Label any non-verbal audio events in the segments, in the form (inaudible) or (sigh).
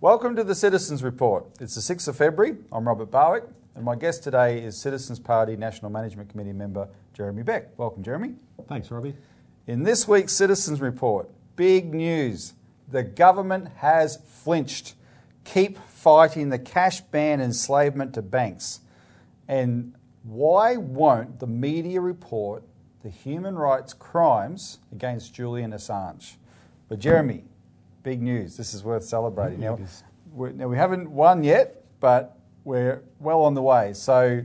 Welcome to the Citizens Report. It's the 6th of February. I'm Robert Barwick, and my guest today is Citizens Party National Management Committee member Jeremy Beck. Welcome, Jeremy. Thanks, Robbie. In this week's Citizens Report, big news. The government has flinched. Keep fighting the cash ban enslavement to banks. And why won't the media report the human rights crimes against Julian Assange? But, Jeremy, big news. This is worth celebrating. Now, we now, we haven't won yet, but we're well on the way. So,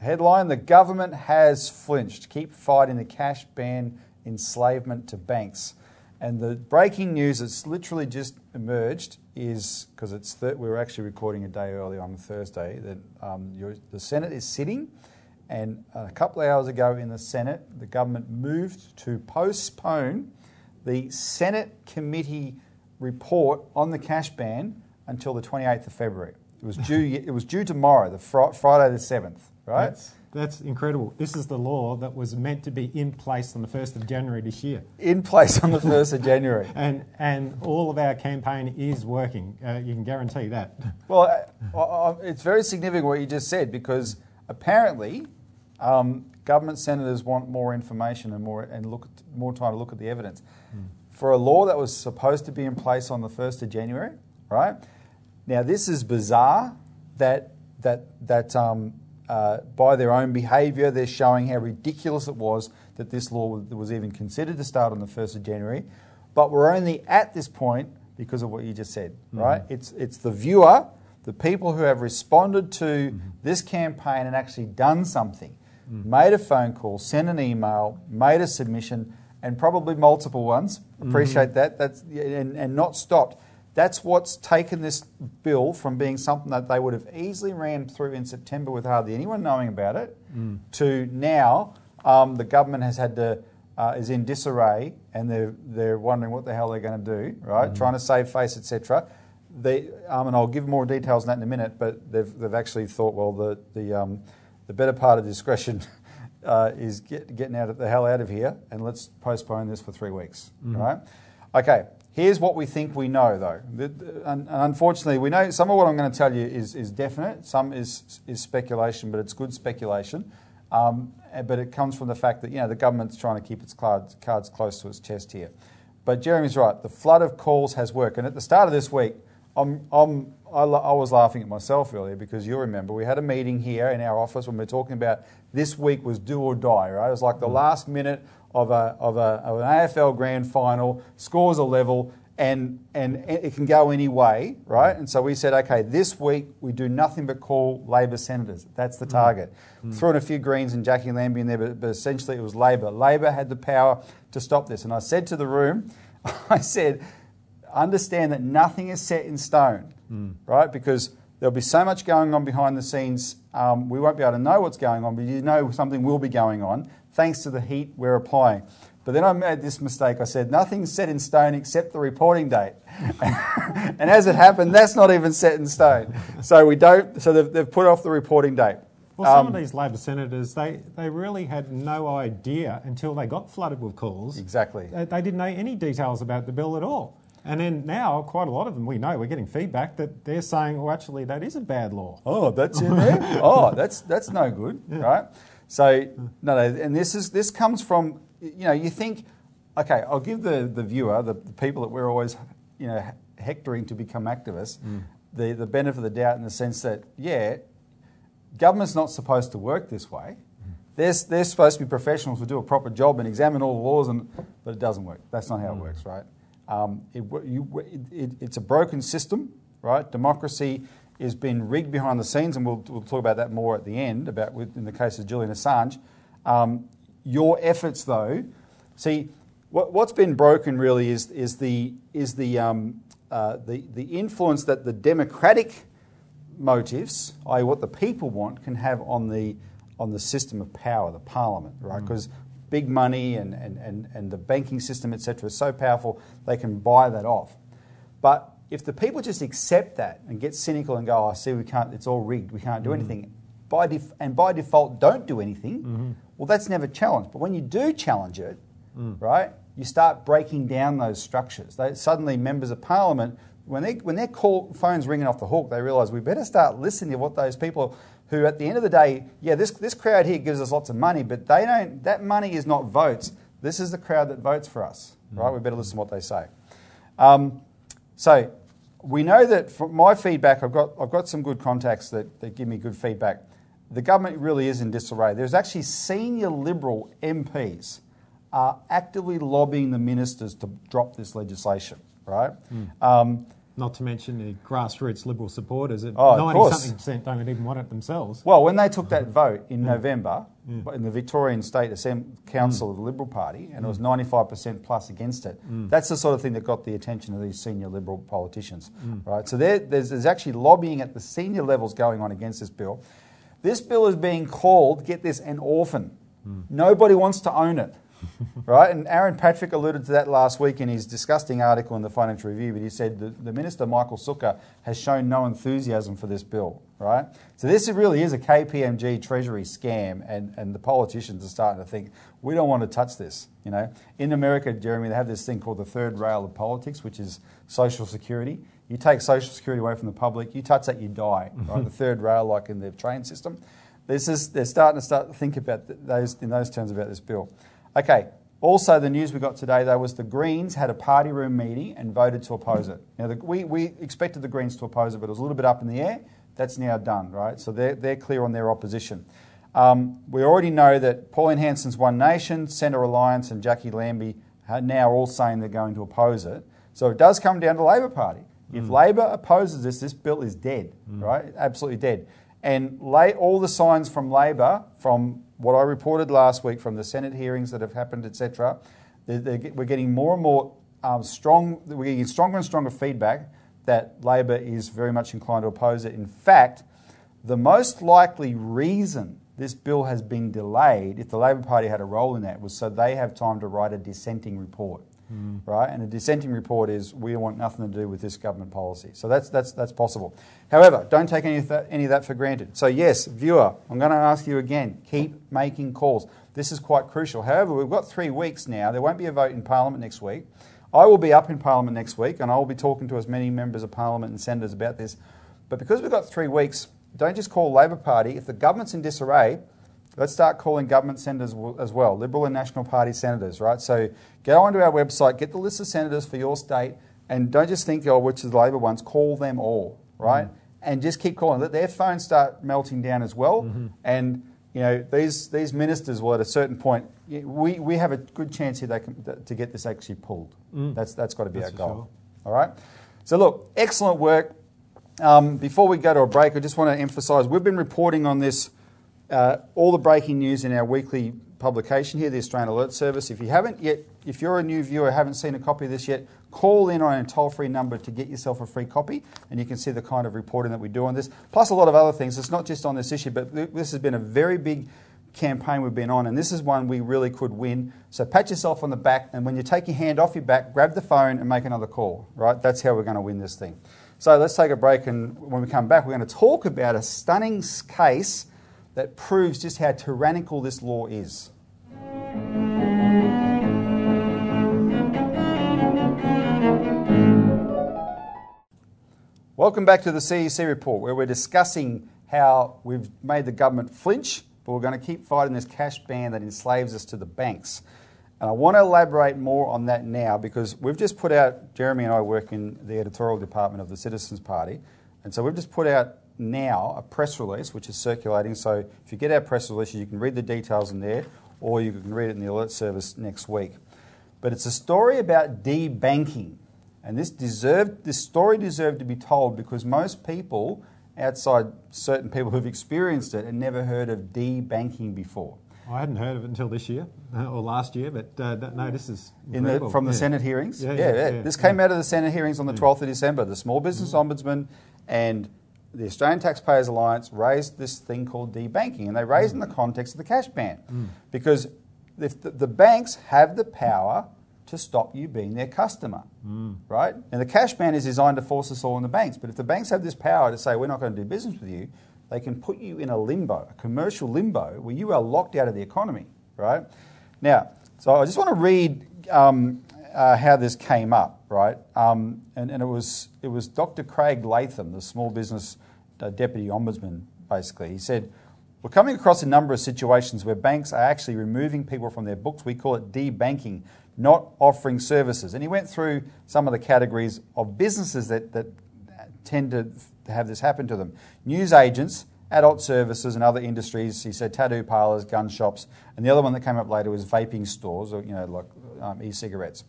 headline The government has flinched. Keep fighting the cash ban enslavement to banks. And the breaking news that's literally just emerged is because it's th- we were actually recording a day early on Thursday that um, the Senate is sitting, and a couple of hours ago in the Senate, the government moved to postpone the Senate committee report on the cash ban until the 28th of February. It was (laughs) due. it was due tomorrow, the fr- Friday the 7th. Right. That's incredible. This is the law that was meant to be in place on the 1st of January this year. In place on the 1st of January. (laughs) and, and all of our campaign is working. Uh, you can guarantee that. (laughs) Well, uh, uh, it's very significant what you just said because apparently um, government senators want more information and more, and look more time to look at the evidence. Mm. For a law that was supposed to be in place on the 1st of January, right? Now, this is bizarre that, that, that um, uh, by their own behaviour, they're showing how ridiculous it was that this law was even considered to start on the 1st of January. But we're only at this point because of what you just said, mm-hmm. right? It's, it's the viewer, the people who have responded to mm-hmm. this campaign and actually done something, mm-hmm. made a phone call, sent an email, made a submission, and probably multiple ones. Appreciate mm-hmm. that. That's, and, and not stopped. That's what's taken this bill from being something that they would have easily ran through in September with hardly anyone knowing about it mm. to now um, the government has had to uh, is in disarray and they're they're wondering what the hell they're going to do, right? Mm. Trying to save face, etc. They um, and I'll give more details on that in a minute, but they've they've actually thought well the the um, the better part of discretion. (laughs) Uh, is get, getting out of the hell out of here, and let's postpone this for three weeks, mm. right? Okay, Here's what we think we know, though. And unfortunately, we know some of what I'm going to tell you is, is definite, some is, is speculation, but it's good speculation. Um, but it comes from the fact that you know, the government's trying to keep its cards, cards close to its chest here. But Jeremy's right, the flood of calls has worked. And at the start of this week, I'm, I'm, I, I was laughing at myself earlier because you remember we had a meeting here in our office when we were talking about this week was do or die, right? It was like the mm. last minute of, a, of, a, of an AFL grand final, scores a level, and, and it can go any way, right? And so we said, okay, this week we do nothing but call Labor senators. That's the mm. target. Mm. Threw in a few Greens and Jacqui Lambie in there, but, but essentially it was Labor. Labor had the power to stop this. And I said to the room, (laughs) I said, understand that nothing is set in stone, mm. right? Because there'll be so much going on behind the scenes, um, we won't be able to know what's going on, but you know something will be going on thanks to the heat we're applying. But then I made this mistake. I said, nothing's set in stone except the reporting date. (laughs) and as it happened, that's not even set in stone. So we don't, so they've, they've put off the reporting date. Well, some um, of these Labor senators, they, they really had no idea until they got flooded with calls. Exactly. They, they didn't know any details about the bill at all. And then now, quite a lot of them, we know, we're getting feedback that they're saying, well, actually, that is a bad law. Oh, that's in there? (laughs) oh, that's, that's no good, yeah. right? So, no, no, and this, is, this comes from, you know, you think, okay, I'll give the, the viewer, the, the people that we're always, you know, hectoring to become activists, mm. the, the benefit of the doubt in the sense that, yeah, government's not supposed to work this way. Mm. They're, they're supposed to be professionals who do a proper job and examine all the laws, and, but it doesn't work. That's not how mm. it works, right? Um, it, you, it, it's a broken system, right? Democracy has been rigged behind the scenes, and we'll, we'll talk about that more at the end, about with, in the case of Julian Assange. Um, your efforts, though, see, what, what's been broken really is, is the, is the, um, uh, the, the influence that the democratic motives, i.e., what the people want, can have on the, on the system of power, the parliament, right? Because mm big money and, and, and, and the banking system, etc., is so powerful they can buy that off. But if the people just accept that and get cynical and go, "I oh, see, we can't. It's all rigged. We can't do mm. anything," by def- and by default don't do anything, mm-hmm. well, that's never challenged. But when you do challenge it, mm. right, you start breaking down those structures. They, suddenly, members of parliament, when, they, when their call, phone's ringing off the hook, they realise we better start listening to what those people who, at the end of the day, yeah, this, this crowd here gives us lots of money, but they don't. That money is not votes. This is the crowd that votes for us, mm. right? We better listen to what they say. Um, so we know that from my feedback, I've got, I've got some good contacts that, that give me good feedback. The government really is in disarray. There's actually senior Liberal MPs are actively lobbying the ministers to drop this legislation, right? Mm. Um, not to mention the grassroots Liberal supporters. Oh, 90 something percent don't even want it themselves. Well, when they took that vote in November yeah. in the Victorian State Assembly Council mm. of the Liberal Party, and mm. it was 95% plus against it, mm. that's the sort of thing that got the attention of these senior Liberal politicians, mm. right? So there's, there's actually lobbying at the senior levels going on against this bill. This bill is being called, get this, an orphan. Mm. Nobody wants to own it. (laughs) right? And Aaron Patrick alluded to that last week in his disgusting article in the Financial Review, but he said the, the Minister, Michael Sukkar, has shown no enthusiasm for this bill, right? So this really is a KPMG Treasury scam, and, and the politicians are starting to think, we don't want to touch this, you know? In America, Jeremy, they have this thing called the third rail of politics, which is Social Security. You take Social Security away from the public, you touch that, you die, (laughs) right? the third rail, like in the train system. This is, they're starting to start to think about those, in those terms about this bill. Okay, also the news we got today though was the Greens had a party room meeting and voted to oppose it. Now the, we, we expected the Greens to oppose it, but it was a little bit up in the air. That's now done, right? So they're, they're clear on their opposition. Um, we already know that Pauline Hanson's One Nation, Centre Alliance, and Jacqui Lambie are now all saying they're going to oppose it. So it does come down to Labor Party. If mm. Labor opposes this, this bill is dead, mm. right? Absolutely dead. And lay, all the signs from Labor, from what I reported last week from the Senate hearings that have happened, etc., we're getting more and more um, strong, we're getting stronger and stronger feedback that Labor is very much inclined to oppose it. In fact, the most likely reason this bill has been delayed, if the Labor Party had a role in that, was so they have time to write a dissenting report. Mm. Right, and a dissenting report is we want nothing to do with this government policy. So that's that's that's possible. However, don't take any of that, any of that for granted. So yes, viewer, I'm going to ask you again: keep making calls. This is quite crucial. However, we've got three weeks now. There won't be a vote in Parliament next week. I will be up in Parliament next week, and I will be talking to as many members of Parliament and senators about this. But because we've got three weeks, don't just call Labor Party. If the government's in disarray, Let's start calling government senators as well, Liberal and National Party senators, right? So go onto our website, get the list of senators for your state, and don't just think, oh, which is the Labor ones, call them all, right? Mm. And just keep calling. Let their phones start melting down as well. Mm-hmm. And, you know, these, these ministers will at a certain point, we, we have a good chance here they can, to get this actually pulled. Mm. That's, that's got to be that's our goal. Sure. All right? So, look, excellent work. Um, before we go to a break, I just want to emphasise we've been reporting on this uh, all the breaking news in our weekly publication here, the Australian Alert Service. If you haven't yet, if you're a new viewer, haven't seen a copy of this yet, call in on a toll-free number to get yourself a free copy, and you can see the kind of reporting that we do on this, plus a lot of other things. It's not just on this issue, but this has been a very big campaign we've been on, and this is one we really could win. So pat yourself on the back, and when you take your hand off your back, grab the phone and make another call. Right? That's how we're going to win this thing. So let's take a break, and when we come back, we're going to talk about a stunning case that proves just how tyrannical this law is. Welcome back to the CEC report, where we're discussing how we've made the government flinch, but we're going to keep fighting this cash ban that enslaves us to the banks. And I want to elaborate more on that now because we've just put out, Jeremy and I work in the editorial department of the Citizens Party, and so we've just put out now a press release which is circulating. So if you get our press releases, you can read the details in there, or you can read it in the alert service next week. But it's a story about debanking, and this deserved this story deserved to be told because most people outside certain people who've experienced it had never heard of debanking before. I hadn't heard of it until this year uh, or last year, but uh, no, this is the, from the yeah. Senate hearings. Yeah, yeah, yeah, yeah This came out of the Senate hearings on the 12th of December. The Small Business mm-hmm. Ombudsman and the Australian Taxpayers Alliance raised this thing called debanking, and they raised mm. in the context of the cash ban. Mm. Because if the, the, banks have the power to stop you being their customer, right? And the cash ban is designed to force us all in the banks. But if the banks have this power to say we're not going to do business with you, they can put you in a limbo, a commercial limbo, where you are locked out of the economy, right? Now, so I just want to read um, uh, how this came up, right? Um, and, and it was it was Dr. Craig Latham, the small business uh, deputy ombudsman, basically. He said. We're coming across a number of situations where banks are actually removing people from their books. We call it debanking, not offering services. And he went through some of the categories of businesses that, that tend to have this happen to them news agents, adult services, and other industries. He said tattoo parlours, gun shops. And the other one that came up later was vaping stores, or, you know, like um, e cigarettes.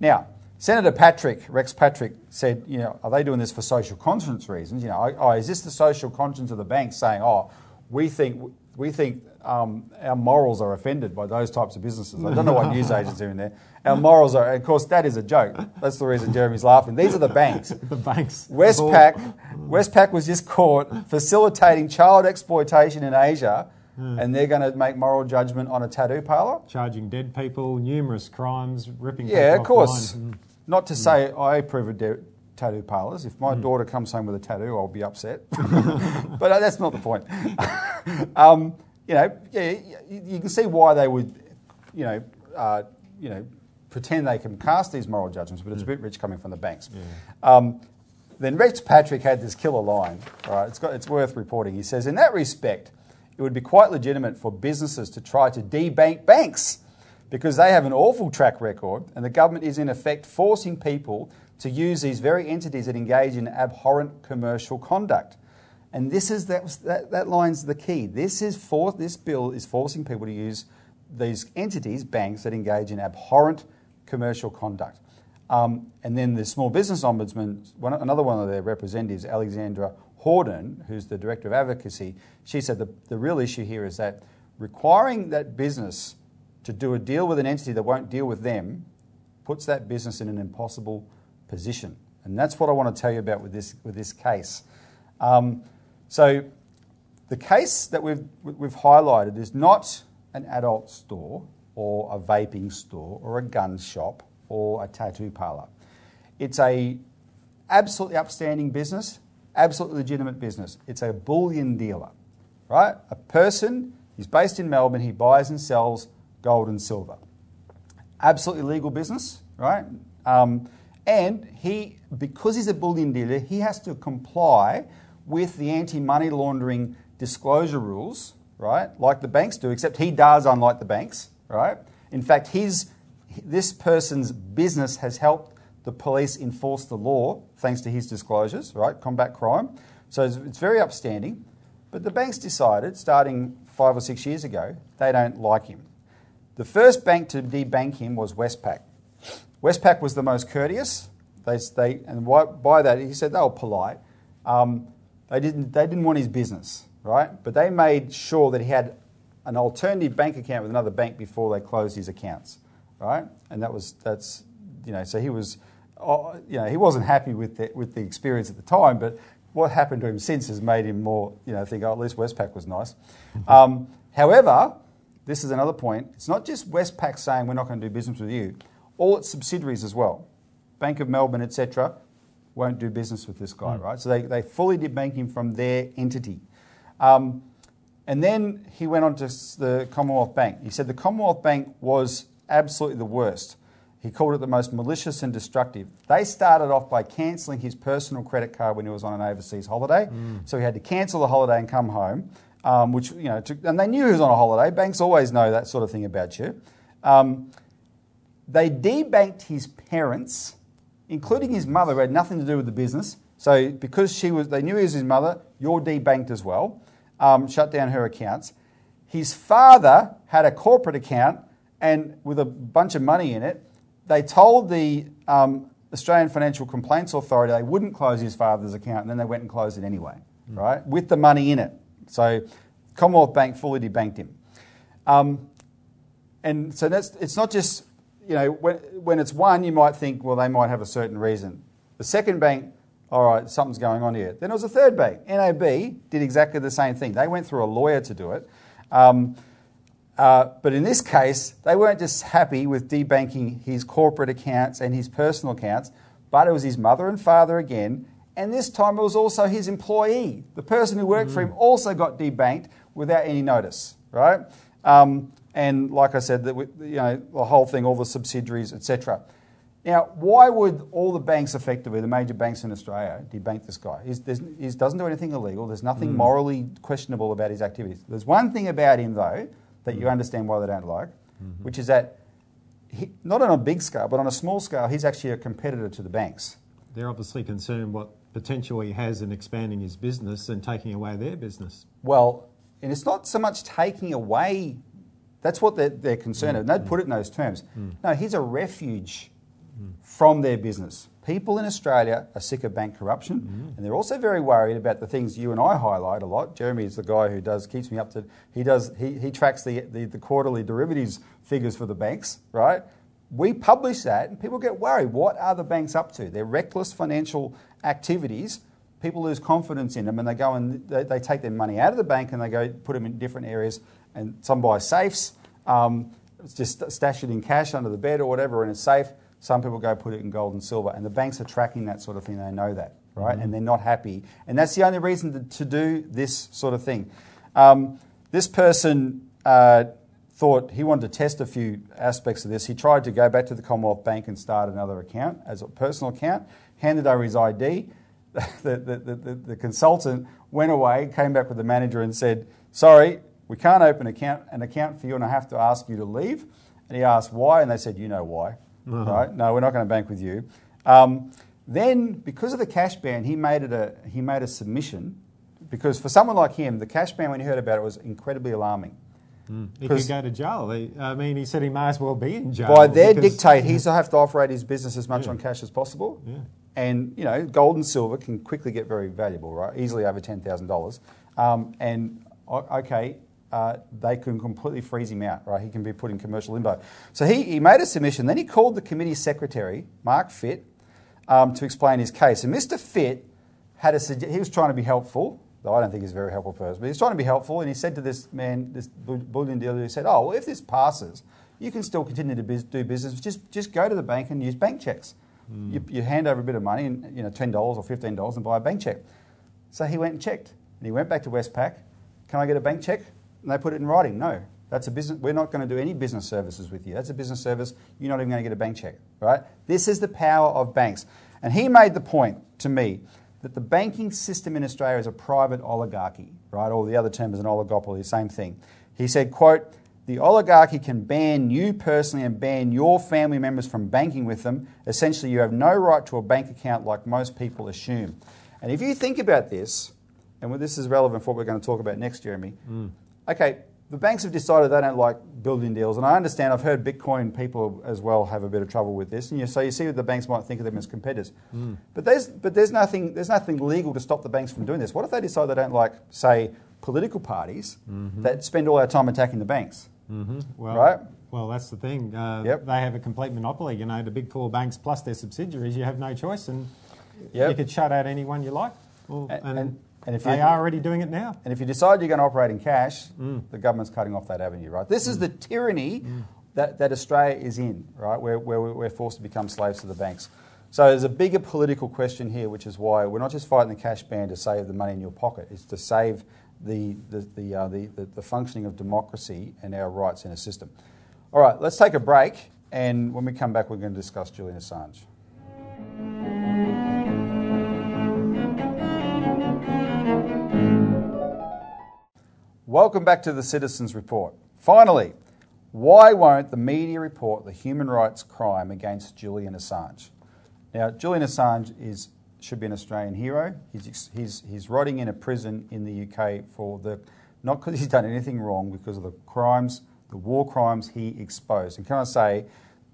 Now, Senator Patrick, Rex Patrick, said, you know, are they doing this for social conscience reasons? You know, oh, is this the social conscience of the banks saying, oh, we think we think um, our morals are offended by those types of businesses. I don't know what (laughs) news agents are in there. Our morals are, of course, that is a joke. That's the reason Jeremy's laughing. These are the banks. (laughs) the banks. Westpac, Westpac was just caught facilitating child exploitation in Asia, and they're going to make moral judgment on a tattoo parlour. Charging dead people, numerous crimes, ripping. Yeah, of course. lines. Not to say I approve of de- tattoo parlours. If my daughter comes home with a tattoo, I'll be upset. (laughs) (laughs) but uh, that's not the point. (laughs) um, you know, yeah, you, can see why they would, you know, uh, you know, pretend they can cast these moral judgments, but it's a bit rich coming from the banks. Um, then Rex Patrick had this killer line. All right, it's, got, it's worth reporting. He says, in that respect, it would be quite legitimate for businesses to try to debank banks because they have an awful track record, and the government is in effect forcing people to use these very entities that engage in abhorrent commercial conduct. And this is that, that, that line's the key. This is for, this bill is forcing people to use these entities, banks that engage in abhorrent commercial conduct. Um, and then the small business ombudsman, one, another one of their representatives, Alexandra Horden, who's the director of advocacy, she said the, the real issue here is that requiring that business to do a deal with an entity that won't deal with them puts that business in an impossible position. And that's what I want to tell you about with this, with this case. Um, so, the case that we've, we've highlighted is not an adult store or a vaping store or a gun shop or a tattoo parlour. It's a absolutely upstanding business, absolutely legitimate business. It's a bullion dealer, right? A person, he's based in Melbourne, he buys and sells gold and silver. Absolutely legal business, right? Um, and he, because he's a bullion dealer, he has to comply with the anti money laundering disclosure rules, right? Like the banks do, except he does, unlike the banks, right? In fact, his, this person's business has helped the police enforce the law thanks to his disclosures, right? Combat crime. So it's, it's very upstanding. But the banks decided, starting five or six years ago, they don't like him. The first bank to debank him was Westpac. Westpac was the most courteous. They, they, and by, by that, he said they were polite. Um, they, didn't, they didn't want his business, right? But they made sure that he had an alternative bank account with another bank before they closed his accounts, right? And that was, that's, you know, so he was, you know, he wasn't happy with the, with the experience at the time, but what happened to him since has made him more, you know, think, oh, at least Westpac was nice. Um, however, this is another point. It's not just Westpac saying we're not going to do business with you. All its subsidiaries as well, Bank of Melbourne, etc., won't do business with this guy, right? So they, they fully debank him from their entity. Um, and then he went on to the Commonwealth Bank. He said the Commonwealth Bank was absolutely the worst. He called it the most malicious and destructive. They started off by cancelling his personal credit card when he was on an overseas holiday. So he had to cancel the holiday and come home, um, which, you know, took, and they knew he was on a holiday. Banks always know that sort of thing about you. Um, they debanked his parents, including his mother, who had nothing to do with the business. So because she was, they knew he was his mother, you're debanked as well. Um, shut down her accounts. His father had a corporate account and with a bunch of money in it. They told the um, Australian Financial Complaints Authority they wouldn't close his father's account, and then they went and closed it anyway, right, with the money in it. So Commonwealth Bank fully debanked him. Um, and so that's it's not just you know when, when it's one you might think well they might have a certain reason. The second bank all right something's going on here. Then it was a third bank. Nab did exactly the same thing. They went through a lawyer to do it. Um, Uh, but in this case, they weren't just happy with debanking his corporate accounts and his personal accounts, but it was his mother and father again. And this time it was also his employee. The person who worked for him also got debanked without any notice, right? Um, and like I said, that you know the whole thing, all the subsidiaries, etc. Now, why would all the banks, effectively, the major banks in Australia, debank this guy? He's, he doesn't do anything illegal. There's nothing morally questionable about his activities. There's one thing about him, though, that you mm-hmm. understand why they don't like, mm-hmm. which is that he, not on a big scale, but on a small scale, he's actually a competitor to the banks. They're obviously concerned what potential he has in expanding his business and taking away their business. Well, and it's not so much taking away. That's what they're, they're concerned mm. of. And they'd put it in those terms. Mm. No, he's a refuge mm. from their business. People in Australia are sick of bank corruption, and they're also very worried about the things you and I highlight a lot. Jeremy is the guy who does keeps me up to. He does. He, he tracks the, the the quarterly derivatives figures for the banks, right? We publish that, and people get worried. What are the banks up to? They're reckless financial activities. People lose confidence in them, and they go and they, they take their money out of the bank and they go put them in different areas. And some buy safes, um, just stash it in cash under the bed or whatever, and it's safe. Some people go put it in gold and silver, and the banks are tracking that sort of thing. They know that, right? And they're not happy, and that's the only reason to, to do this sort of thing. Um, this person uh, thought he wanted to test a few aspects of this. He tried to go back to the Commonwealth Bank and start another account as a personal account. Handed over his ID. (laughs) The, the, the, the, the consultant went away, came back with the manager, and said, "Sorry, we can't open account, an account for you, and I have to ask you to leave." And he asked why, and they said, "You know why." Right? No, we're not going to bank with you. Um, then, because of the cash ban, he made it a he made a submission. Because for someone like him, the cash ban, when he heard about it, was incredibly alarming. He 'Cause- could go to jail. He, I mean, he said he may as well be in jail. By their because- dictate, he's to have to operate his business as much Yeah. on cash as possible. Yeah. And you know, gold and silver can quickly get very valuable, right? Easily over ten thousand dollars. Um, and okay, uh, they can completely freeze him out, right? He can be put in commercial limbo. So he, he made a submission. Then he called the committee secretary, Mark Fitt, um, to explain his case. And Mr. Fitt had a sugge- he was trying to be helpful, though I don't think he's a very helpful person. But he's trying to be helpful, and he said to this man, this bu- bullion dealer, he said, "Oh, well, if this passes, you can still continue to bus- do business. Just just go to the bank and use bank checks. You, you hand over a bit of money, and you know, ten dollars or fifteen dollars, and buy a bank check." So he went and checked, and he went back to Westpac. Can I get a bank check? And they put it in writing. No, that's a business. We're not going to do any business services with you. That's a business service. You're not even going to get a bank check, right? This is the power of banks. And he made the point to me that the banking system in Australia is a private oligarchy, right? Or the other term is an oligopoly, same thing. He said, quote, the oligarchy can ban you personally and ban your family members from banking with them. Essentially, you have no right to a bank account like most people assume. And if you think about this, and this is relevant for what we're going to talk about next, Jeremy. Mm. Okay, the banks have decided they don't like bullion dealers, and I understand. I've heard Bitcoin people as well have a bit of trouble with this, and you, so you see that the banks might think of them as competitors. But there's but there's nothing there's nothing legal to stop the banks from doing this. What if they decide they don't like, say, political parties that spend all our time attacking the banks? Mhm. Well, Right? Well, that's the thing. Uh, Yep. They have a complete monopoly. You know, the big four banks plus their subsidiaries. You have no choice, and Yep. you could shut out anyone you like. Well, A- and, and- and if they you- are already doing it now. And if you decide you're going to operate in cash, the government's cutting off that avenue, right? This is the tyranny that, that Australia is in, right? Where, where we're forced to become slaves to the banks. So there's a bigger political question here, which is why we're not just fighting the cash ban to save the money in your pocket, it's to save the, the, the, uh, the, the, the functioning of democracy and our rights in a system. All right, let's take a break, and when we come back, we're going to discuss Julian Assange. Welcome back to the Citizens Report. Finally, why won't the media report the human rights crime against Julian Assange? Now, Julian Assange is, should be an Australian hero. He's, he's, he's rotting in a prison in the UK for the, not because he's done anything wrong, because of the crimes, the war crimes he exposed. And can I say,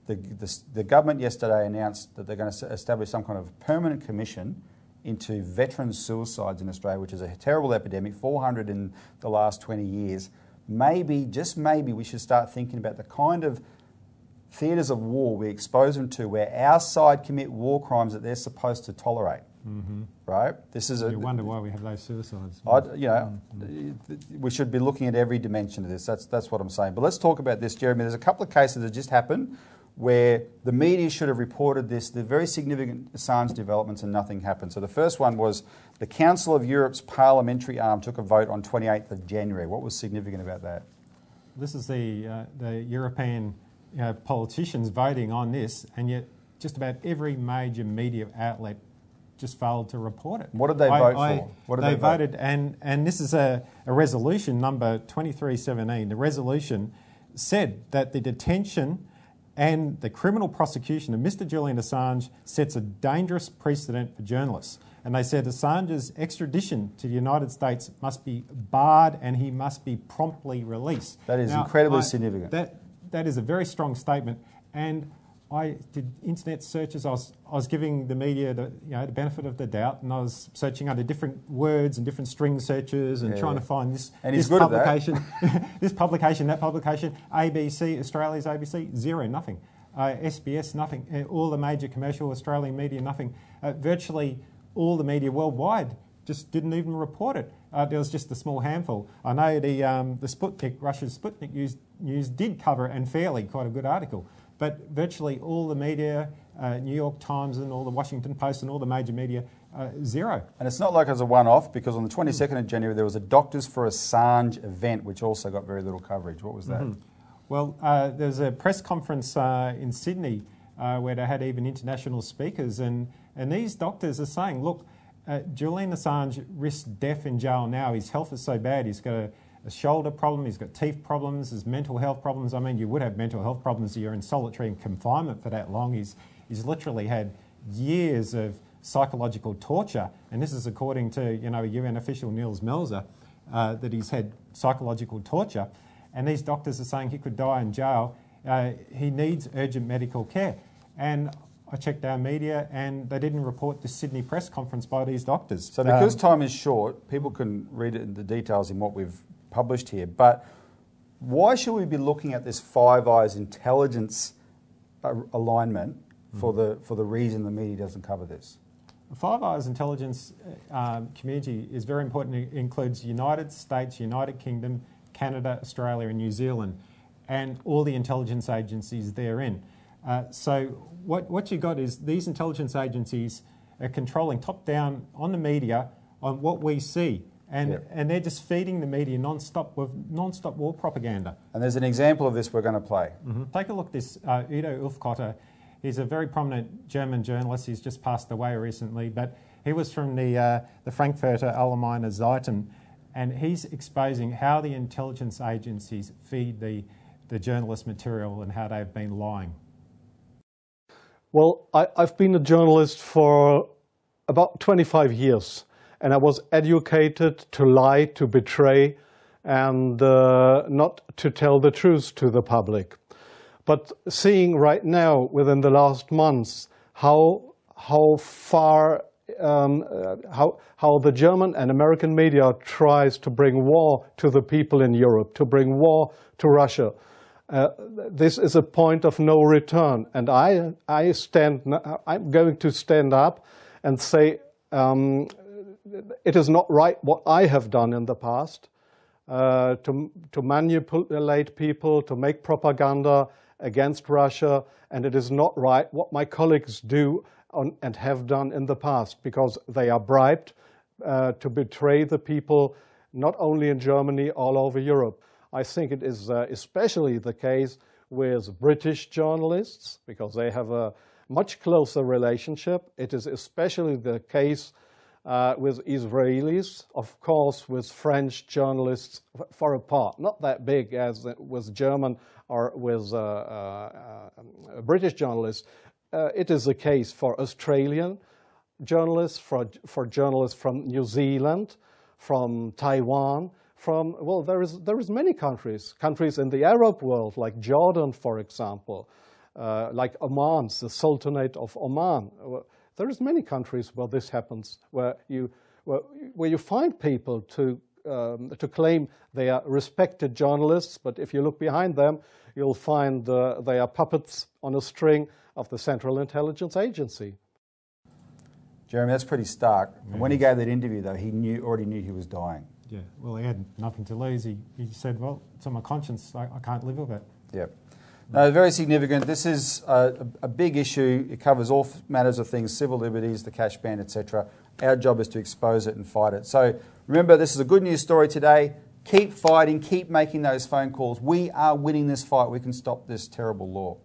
the, the, the government yesterday announced that they're going to establish some kind of permanent commission into veteran suicides in Australia, which is a terrible epidemic, 400 in the last 20 years. Maybe, just maybe, we should start thinking about the kind of theatres of war we expose them to where our side commit war crimes that they're supposed to tolerate. Mm-hmm. right? This is a. You wonder why we have those suicides. I, you know, mm-hmm. we should be looking at every dimension of this. That's that's what I'm saying. But let's talk about this, Jeremy. There's a couple of cases that just happened where the media should have reported this. The very significant Assange developments, and nothing happened. So the first one was the Council of Europe's parliamentary arm took a vote on 28th of January. What was significant about that? This is the uh, the European you know, politicians voting on this, and yet just about every major media outlet just failed to report it. What did they I- vote I- for? What did they, they vote? voted, and, and this is a, a resolution number 2317. The resolution said that the detention and the criminal prosecution of Mr. Julian Assange sets a dangerous precedent for journalists. And they said Assange's extradition to the United States must be barred and he must be promptly released. That is incredibly significant. That, that is a very strong statement. And I did internet searches. I was, I was giving the media the, you know, the benefit of the doubt, and I was searching under different words and different string searches and Yeah, trying yeah. to find this, this good at that. publication, (laughs) (laughs) this publication, that publication, ABC, Australia's ABC, zero, nothing. Uh, SBS, nothing. Uh, all the major commercial Australian media, nothing. Uh, virtually all the media worldwide just didn't even report it. Uh, there was just a small handful. I know the, um, the Sputnik, Russia's Sputnik news, news did cover it and fairly quite a good article. But virtually all the media, uh, New York Times and all the Washington Post and all the major media, uh, zero. And it's not like it was a one off because on the 22nd of January there was a Doctors for Assange event which also got very little coverage. What was that? Mm-hmm. Well, uh, there's a press conference uh, in Sydney uh, where they had even international speakers, and, and these doctors are saying, look, uh, Julian Assange risks death in jail now. His health is so bad. He's got a, a shoulder problem, he's got teeth problems, there's mental health problems. I mean, you would have mental health problems if you're in solitary and confinement for that long. He's, he's literally had years of psychological torture, and this is according to you know a UN official, Nils Melzer, uh, that he's had psychological torture, and these doctors are saying he could die in jail. Uh, he needs urgent medical care, and I checked our media, and they didn't report the Sydney press conference by these doctors. So because Um, time is short, people can read it in the details in what we've published here. But why should we be looking at this Five Eyes intelligence uh, alignment for the for the reason the media doesn't cover this? The Five Eyes intelligence uh, um, community is very important. It includes United States, United Kingdom, Canada, Australia, and New Zealand, and all the intelligence agencies therein. Uh, so what, what you got is these intelligence agencies are controlling top down on the media on what we see. And, Yeah. and they're just feeding the media non-stop with non-stop war propaganda. And there's an example of this we're going to play. Mhm. Take a look at this. Uh, Udo Ulfkotte, he's a very prominent German journalist. He's just passed away recently, but he was from the, uh, the Frankfurter Allgemeine Zeitung, and he's exposing how the intelligence agencies feed the, the journalist material and how they've been lying. Well, I, I've been a journalist for about 25 years, and I was educated to lie, to betray, and uh, not to tell the truth to the public. But seeing right now, within the last months, how how far um, uh, how how the German and American media tries to bring war to the people in Europe, to bring war to Russia. Uh, this is a point of no return, and I, I stand. I'm going to stand up and say um, it is not right what I have done in the past uh, to to manipulate people, to make propaganda against Russia, and it is not right what my colleagues do on, and have done in the past because they are bribed uh, to betray the people, not only in Germany, all over Europe. I think it is uh, especially the case with British journalists because they have a much closer relationship. It is especially the case uh, with Israelis, of course, with French journalists f- far apart, not that big as with German or with uh, uh, uh, British journalists. Uh, it is the case for Australian journalists, for, for journalists from New Zealand, from Taiwan, from, well, there is, there is many countries, countries in the Arab world, like Jordan, for example, uh, like Oman, the Sultanate of Oman. There is many countries where this happens, where you, where, where you find people to, um, to claim they are respected journalists, but if you look behind them, you'll find uh, they are puppets on a string of the Central Intelligence Agency. Jeremy, that's pretty stark. And when he gave that interview, though, he knew already knew he was dying. Yeah, well, he had nothing to lose. He, he said, well, it's on my conscience. I, I can't live with it. Yep. No, very significant. This is a, a big issue. It covers all matters of things, civil liberties, the cash ban, etc. Our job is to expose it and fight it. So remember, this is a good news story today. Keep fighting, keep making those phone calls. We are winning this fight. We can stop this terrible law.